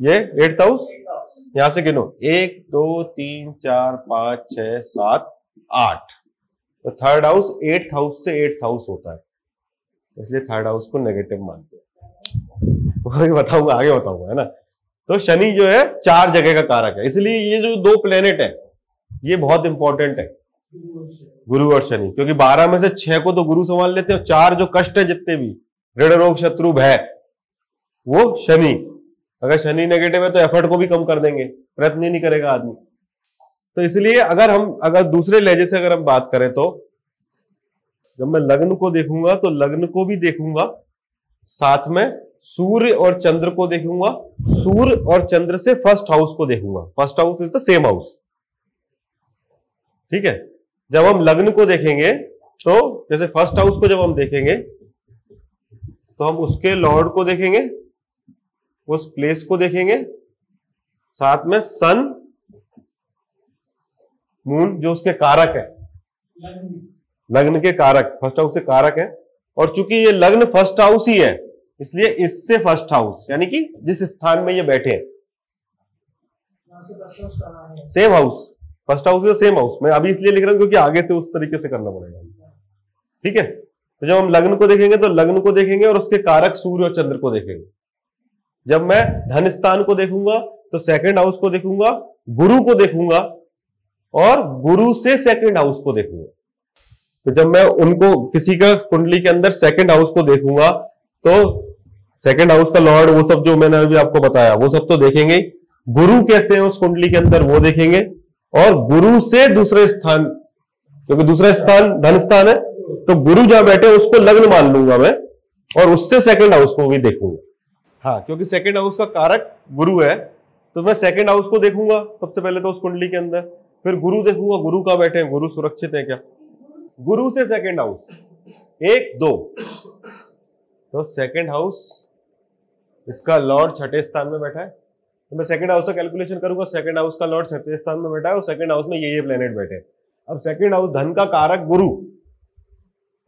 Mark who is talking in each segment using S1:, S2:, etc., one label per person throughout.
S1: ये eighth house यहाँ से गिनो। एक दो तीन चार पाँच छ सात आठ। तो थर्ड हाउस एट्थ हाउस से एट्थ हाउस होता है। इसलिए थर्ड हाउस को नेगेटिव मानते हैं। बताऊँगा आगे बताऊँगा है ना? तो शनि जो है चार जगह का कारक है। इसलिए ये जो दो प्लेनेट है ये बहुत इंपॉर्टेंट है। गुरु और शनि। क्योंकि बारह में से छह को तो गुरु संभाल लेते हैं चार जो कष्ट है जितने भी ऋण रोग शत्रु भय वो शनि। अगर शनि नेगेटिव है तो एफर्ट को भी कम कर देंगे, प्रयत्न नहीं करेगा आदमी। तो इसलिए अगर हम, अगर दूसरे लहजे से अगर हम बात करें तो जब मैं लग्न को देखूँगा तो लग्न को भी देखूँगा, साथ में सूर्य और चंद्र को देखूँगा, सूर्य और चंद्र से फ़र्स्ट हाउस को देखूँगा। First house is the same house ठीक है? जब हम लग्न को देखेंगे तो जैसे फ़र्स्ट हाउस को जब हम देखेंगे तो हम उसके लॉर्ड को देखेंगे उस प्लेस को देखेंगे। साथ में सन मून जो उसके कारक है। लग्न के कारक फ़र्स्ट हाउस से कारक है। और चूँकि ये लग्न फ़र्स्ट हाउस ही है, इसलिए इससे फ़र्स्ट हाउस यानी कि जिस स्थान में ये बैठे हैं। Same house first house is same house मैं अभी इसलिए लिख रहा हूँ क्योंकि आगे से उस तरीके से करना पड़ेगा। ठीक है? तो जब हम लग्न को देखेंगे तो लग्न को देखेंगे और उसके कारक सूर्य और चंद्र को देखेंगे। जब मैं धन स्थान को देखूँगा तो सेकंड हाउस को देखूँगा, गुरु को देखूँगा और गुरु से सेकंड हाउस को देखूँगा। तो जब मैं उनको किसी का कुंडली के अंदर सेकंड हाउस को देखूँगा तो सेकंड हाउस का लॉर्ड वो सब जो मैंने अभी आपको बताया, वो सब तो देखेंगे गुरु कैसे है उस कुंडली के अंदर, वो देखेंगे। और गुरु से दूसरे स्थान, क्योंकि दूसरा स्थान धन स्थान है तो गुरु जहाँ बैठे उसको लग्न मान लूँगा मैं, और उससे सेकंड हाउस को भी देखूँगा। हाँ क्योंकि सेकंड हाउस का कारक गुरु है तो मैं सेकंड हाउस को देखूँगा, सबसे पहले तो उस कुंडली के अंदर, फिर गुरु देखूँगा, गुरु का बैठे हैं, गुरु सुरक्षित है क्या? गुरु से सेकंड हाउस एक, दो। तो सेकंड हाउस इसका लॉर्ड छठे स्थान में बैठा है। तो मैं सेकंड हाउस का कैलकुलेशन करूँगा सेकंड हाउस का लॉर्ड छठे स्थान में बैठा है और सेकंड हाउस में ये ये प्लेनेट बैठे हैं। अब सेकेंड हाउस धन का कारक गुरु,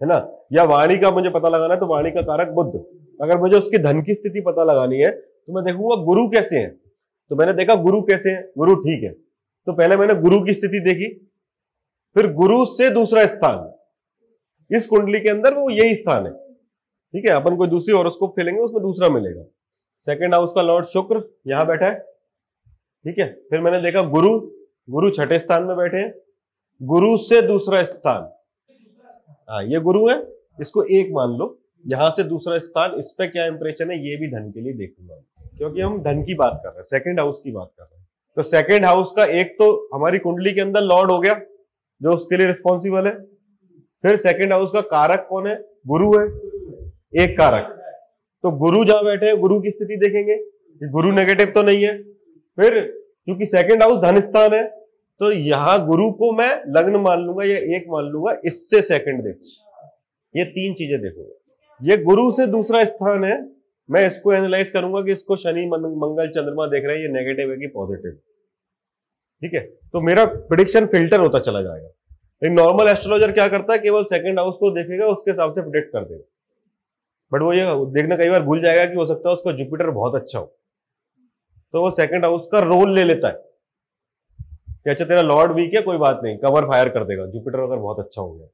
S1: है ना? या वाणी का मुझे पता लगाना है तो वाणी का कारक बुद्ध। अगर मुझे उसकी धन की स्थिति पता लगानी है तो मैं देखूँगा गुरु कैसे हैं। तो मैंने देखा गुरु कैसे हैं? गुरु ठीक है। तो पहले मैंने गुरु की स्थिति देखी, फिर गुरु से दूसरा स्थान। इस कुंडली के अंदर वो यही स्थान है। ठीक है, अपन कोई दूसरी हॉरोस्कोप खेलेंगे, उसमें दूसरा मिलेगा। सेकंड हाउस का लॉर्ड शुक्र यहाँ बैठा है। ठीक है, फिर मैंने देखा गुरु गुरु छठे स्थान में बैठे हैं। गुरु से दूसरा स्थान। हाँ ये गुरु है, इसको एक मान लो। यहाँ से दूसरा स्थान, इस पे क्या इंप्रेशन है, ये भी धन के लिए देखूँगा। क्योंकि हम धन की बात कर रहे हैं सेकंड हाउस की बात कर रहे हैं। तो सेकंड हाउस का एक तो हमारी कुंडली के अंदर लॉर्ड हो गया, जो उसके लिए रिस्पॉन्सिबल है। फिर सेकंड हाउस का कारक कौन है? गुरु है। एक कारक। तो गुरु जहाँ बैठे हैं, गुरु की स्थिति देखेंगे गुरु नेगेटिव तो नहीं है। फिर क्योंकि सेकंड हाउस धन स्थान है तो यहाँ गुरु को मैं लग्न मान लूँगा या एक मान लूँगा, इससे सेकंड देखूँगा। ये तीन चीज़ें देखूँगा। ये गुरु से दूसरा स्थान है। मैं इसको एनालाइज करूँगा कि इसको शनि मंगल, चंद्रमा देख रहे हैं, ये नेगेटिव है कि पॉजिटिव ठीक है? तो मेरा प्रिडिक्शन फ़िल्टर होता चला जाएगा। एक नॉर्मल एस्ट्रोलॉजर क्या करता है? केवल सेकंड हाउस को देखेगा, उसके हिसाब से प्रिडिक्ट कर देगा। बट वो ये देखना कई बार भूल जाएगा कि हो सकता है उसका जुपिटर बहुत अच्छा हो। तो वो सेकंड हाउस का रोल ले लेता है। कि अच्छा तेरा लॉर्ड वीक है, कोई बात नहीं कवर फायर कर देगा। जुपिटर अगर बहुत अच्छा हो गया